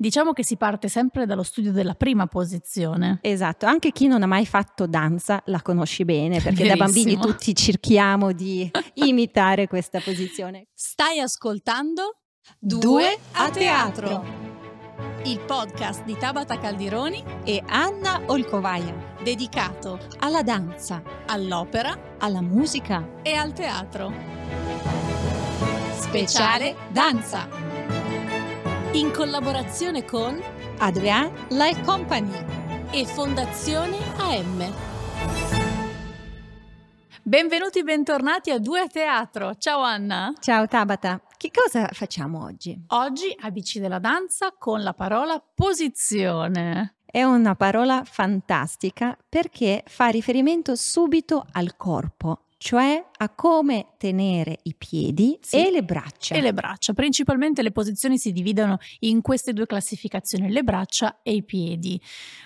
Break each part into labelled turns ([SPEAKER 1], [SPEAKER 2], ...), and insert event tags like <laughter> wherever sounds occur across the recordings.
[SPEAKER 1] Diciamo che si parte sempre dallo studio della prima posizione.
[SPEAKER 2] Esatto, anche chi non ha mai fatto danza la conosci bene perché Verissimo. da bambini tutti cerchiamo di <laughs> imitare questa posizione.
[SPEAKER 1] Stai ascoltando
[SPEAKER 2] Due a teatro.
[SPEAKER 1] Il podcast di Tabata Caldironi
[SPEAKER 2] e Anna Olcovaia,
[SPEAKER 1] dedicato
[SPEAKER 2] alla danza,
[SPEAKER 1] all'opera,
[SPEAKER 2] alla musica
[SPEAKER 1] e al teatro. Speciale danza in collaborazione con
[SPEAKER 2] Adrian Life Company
[SPEAKER 1] e Fondazione AM. Benvenuti e bentornati a Due a Teatro. Ciao Anna.
[SPEAKER 2] Ciao Tabata. Che cosa facciamo oggi?
[SPEAKER 1] Oggi ABC della danza con la parola posizione.
[SPEAKER 2] È una parola fantastica perché fa riferimento subito al corpo, cioè a come tenere i piedi sì. e le braccia.
[SPEAKER 1] E le braccia, principalmente le posizioni si dividono in queste due classificazioni, le braccia e i piedi.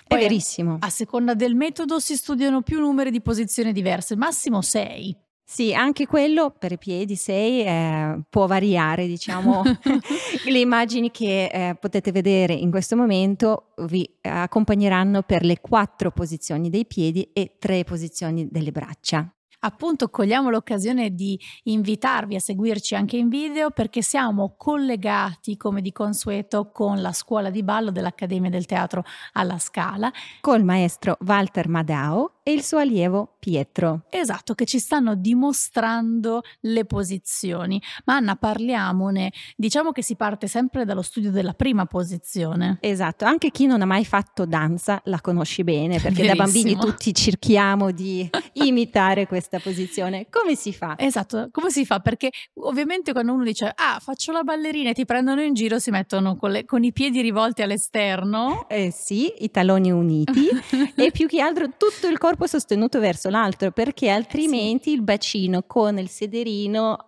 [SPEAKER 2] Poi, È verissimo.
[SPEAKER 1] A seconda del metodo si studiano più numeri di posizioni diverse, massimo sei.
[SPEAKER 2] Sì, anche quello per i piedi 6 eh, può variare, diciamo. <laughs> <laughs> le immagini che eh, potete vedere in questo momento vi accompagneranno per le quattro posizioni dei piedi e tre posizioni delle braccia
[SPEAKER 1] appunto cogliamo l'occasione di invitarvi a seguirci anche in video perché siamo collegati come di consueto con la scuola di ballo dell'Accademia del Teatro alla Scala.
[SPEAKER 2] Col maestro Walter Madao e il suo allievo Pietro.
[SPEAKER 1] Esatto, che ci stanno dimostrando le posizioni. Ma Anna, parliamone. Diciamo che si parte sempre dallo studio della prima posizione.
[SPEAKER 2] Esatto, anche chi non ha mai fatto danza la conosci bene perché Verissimo. da bambini tutti cerchiamo di <laughs> imitare questa posizione. Come si fa?
[SPEAKER 1] Esatto, come si fa? Perché ovviamente quando uno dice ah faccio la ballerina e ti prendono in giro si mettono con, le, con i piedi rivolti all'esterno.
[SPEAKER 2] Eh sì, i taloni uniti <laughs> e più che altro tutto il corpo corpo sostenuto verso l'altro perché altrimenti sì. il bacino con il sederino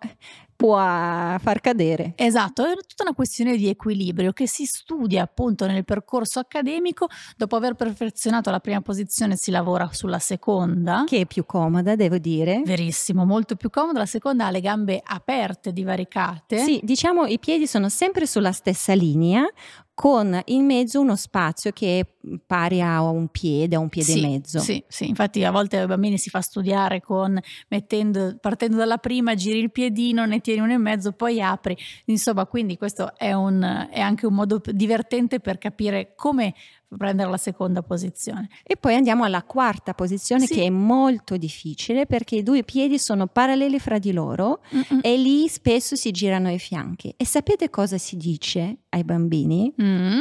[SPEAKER 2] può far cadere.
[SPEAKER 1] Esatto, è tutta una questione di equilibrio che si studia appunto nel percorso accademico, dopo aver perfezionato la prima posizione si lavora sulla seconda.
[SPEAKER 2] Che è più comoda, devo dire.
[SPEAKER 1] Verissimo, molto più comoda, la seconda ha le gambe aperte, divaricate.
[SPEAKER 2] Sì, diciamo i piedi sono sempre sulla stessa linea, con in mezzo uno spazio che è pari a un piede, a un piede
[SPEAKER 1] sì,
[SPEAKER 2] e mezzo.
[SPEAKER 1] Sì, sì, infatti a volte ai bambini si fa studiare con mettendo, partendo dalla prima, giri il piedino, ne tieni uno e mezzo, poi apri. Insomma, quindi questo è, un, è anche un modo divertente per capire come prendere la seconda posizione.
[SPEAKER 2] E poi andiamo alla quarta posizione sì. che è molto difficile perché i due piedi sono paralleli fra di loro Mm-mm. e lì spesso si girano i fianchi. E sapete cosa si dice ai bambini? Mm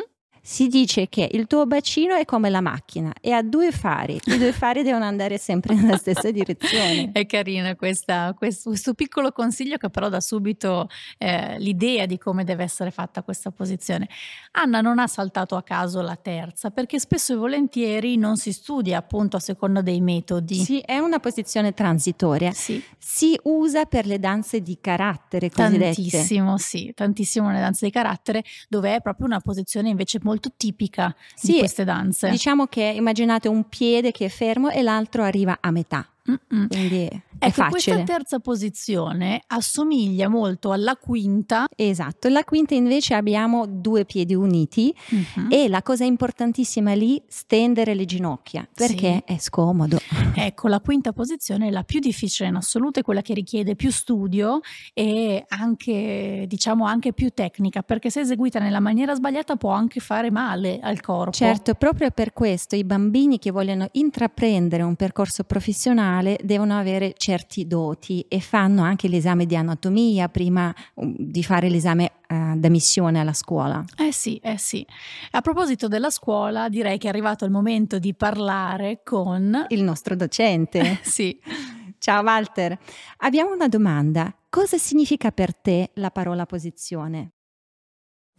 [SPEAKER 2] si dice che il tuo bacino è come la macchina e ha due fari, i due fari devono andare sempre nella stessa direzione. <laughs>
[SPEAKER 1] È carina questa, questo, questo, piccolo consiglio che però dà subito eh, l'idea di come deve essere fatta questa posizione. Anna non ha saltato a caso la terza perché spesso e volentieri non si studia appunto a seconda dei metodi.
[SPEAKER 2] Sì, è una posizione transitoria.
[SPEAKER 1] Sì.
[SPEAKER 2] Si usa per le danze di carattere cosiddette.
[SPEAKER 1] Tantissimo, sì, tantissimo nelle danze di carattere dove è proprio una posizione invece molto molto tipica
[SPEAKER 2] sì,
[SPEAKER 1] di queste danze.
[SPEAKER 2] Diciamo che immaginate un piede che è fermo e l'altro arriva a metà. Mm-mm. Quindi è
[SPEAKER 1] ecco,
[SPEAKER 2] facile.
[SPEAKER 1] questa terza posizione assomiglia molto alla quinta.
[SPEAKER 2] Esatto, la quinta invece abbiamo due piedi uniti mm-hmm. e la cosa importantissima lì, stendere le ginocchia perché sì. è scomodo. <laughs>
[SPEAKER 1] Ecco, la quinta posizione è la più difficile in assoluto, è quella che richiede più studio e anche, diciamo, anche più tecnica, perché se eseguita nella maniera sbagliata può anche fare male al corpo.
[SPEAKER 2] Certo, proprio per questo i bambini che vogliono intraprendere un percorso professionale devono avere certi doti e fanno anche l'esame di anatomia prima um, di fare l'esame uh, d'ammissione alla scuola.
[SPEAKER 1] Eh sì, eh sì. A proposito della scuola, direi che è arrivato il momento di parlare con
[SPEAKER 2] il nostro docente. <laughs>
[SPEAKER 1] sì.
[SPEAKER 2] Ciao Walter, abbiamo una domanda. Cosa significa per te la parola posizione?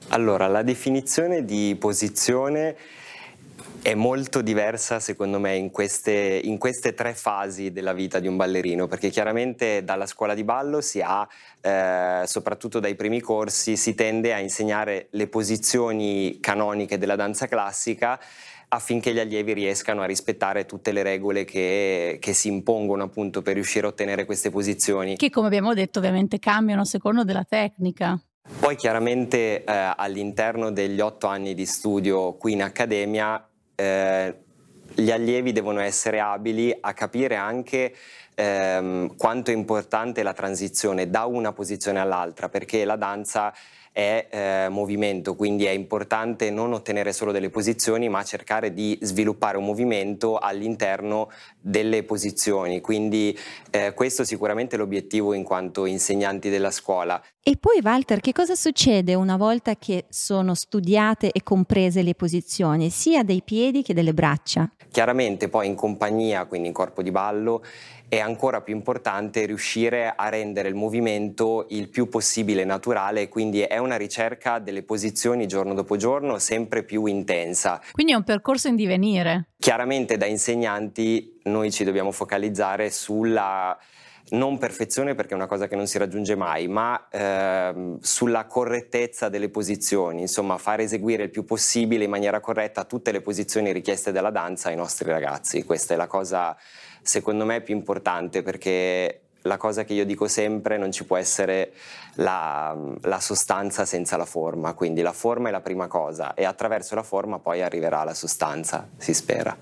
[SPEAKER 3] Allora, la definizione di posizione è molto diversa secondo me in queste, in queste, tre fasi della vita di un ballerino, perché chiaramente dalla scuola di ballo si ha, eh, soprattutto dai primi corsi, si tende a insegnare le posizioni canoniche della danza classica affinché gli allievi riescano a rispettare tutte le regole che, che, si impongono appunto per riuscire a ottenere queste posizioni.
[SPEAKER 1] Che come abbiamo detto ovviamente cambiano a secondo della tecnica.
[SPEAKER 3] Poi chiaramente eh, all'interno degli otto anni di studio qui in Accademia eh, gli allievi devono essere abili a capire anche ehm, quanto è importante la transizione da una posizione all'altra, perché la danza è eh, movimento, quindi è importante non ottenere solo delle posizioni, ma cercare di sviluppare un movimento all'interno delle posizioni. Quindi eh, questo sicuramente è l'obiettivo in quanto insegnanti della scuola.
[SPEAKER 2] E poi Walter, che cosa succede una volta che sono studiate e comprese le posizioni, sia dei piedi che delle braccia?
[SPEAKER 3] Chiaramente poi in compagnia, quindi in corpo di ballo, è ancora più importante riuscire a rendere il movimento il più possibile naturale, quindi è una ricerca delle posizioni giorno dopo giorno sempre più intensa.
[SPEAKER 1] Quindi è un percorso in divenire.
[SPEAKER 3] Chiaramente da insegnanti noi ci dobbiamo focalizzare sulla non perfezione perché è una cosa che non si raggiunge mai, ma ehm, sulla correttezza delle posizioni, insomma fare eseguire il più possibile in maniera corretta tutte le posizioni richieste dalla danza ai nostri ragazzi. Questa è la cosa secondo me più importante perché la cosa che io dico sempre, non ci può essere la, la, sostanza senza la forma, quindi la forma è la prima cosa e attraverso la forma poi arriverà la sostanza, si spera.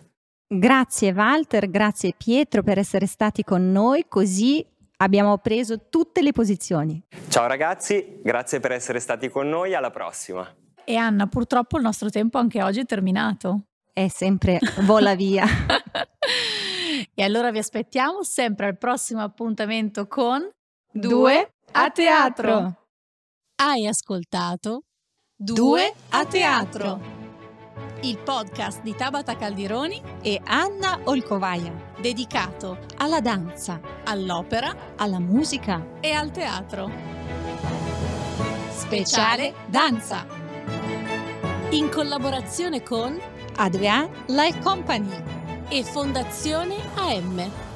[SPEAKER 2] Grazie Walter, grazie Pietro per essere stati con noi, così abbiamo preso tutte le posizioni.
[SPEAKER 3] Ciao ragazzi, grazie per essere stati con noi, alla prossima.
[SPEAKER 1] E Anna, purtroppo il nostro tempo anche oggi è terminato.
[SPEAKER 2] È sempre vola via. <laughs>
[SPEAKER 1] e allora vi aspettiamo sempre al prossimo appuntamento con
[SPEAKER 2] Due a teatro.
[SPEAKER 1] Hai ascoltato
[SPEAKER 2] Due a teatro
[SPEAKER 1] il podcast di Tabata Caldironi
[SPEAKER 2] e Anna Olcovaia,
[SPEAKER 1] dedicato
[SPEAKER 2] alla danza,
[SPEAKER 1] all'opera,
[SPEAKER 2] alla musica
[SPEAKER 1] e al teatro.
[SPEAKER 2] Speciale Danza.
[SPEAKER 1] In collaborazione con
[SPEAKER 2] Adrian Life Company
[SPEAKER 1] e Fondazione AM.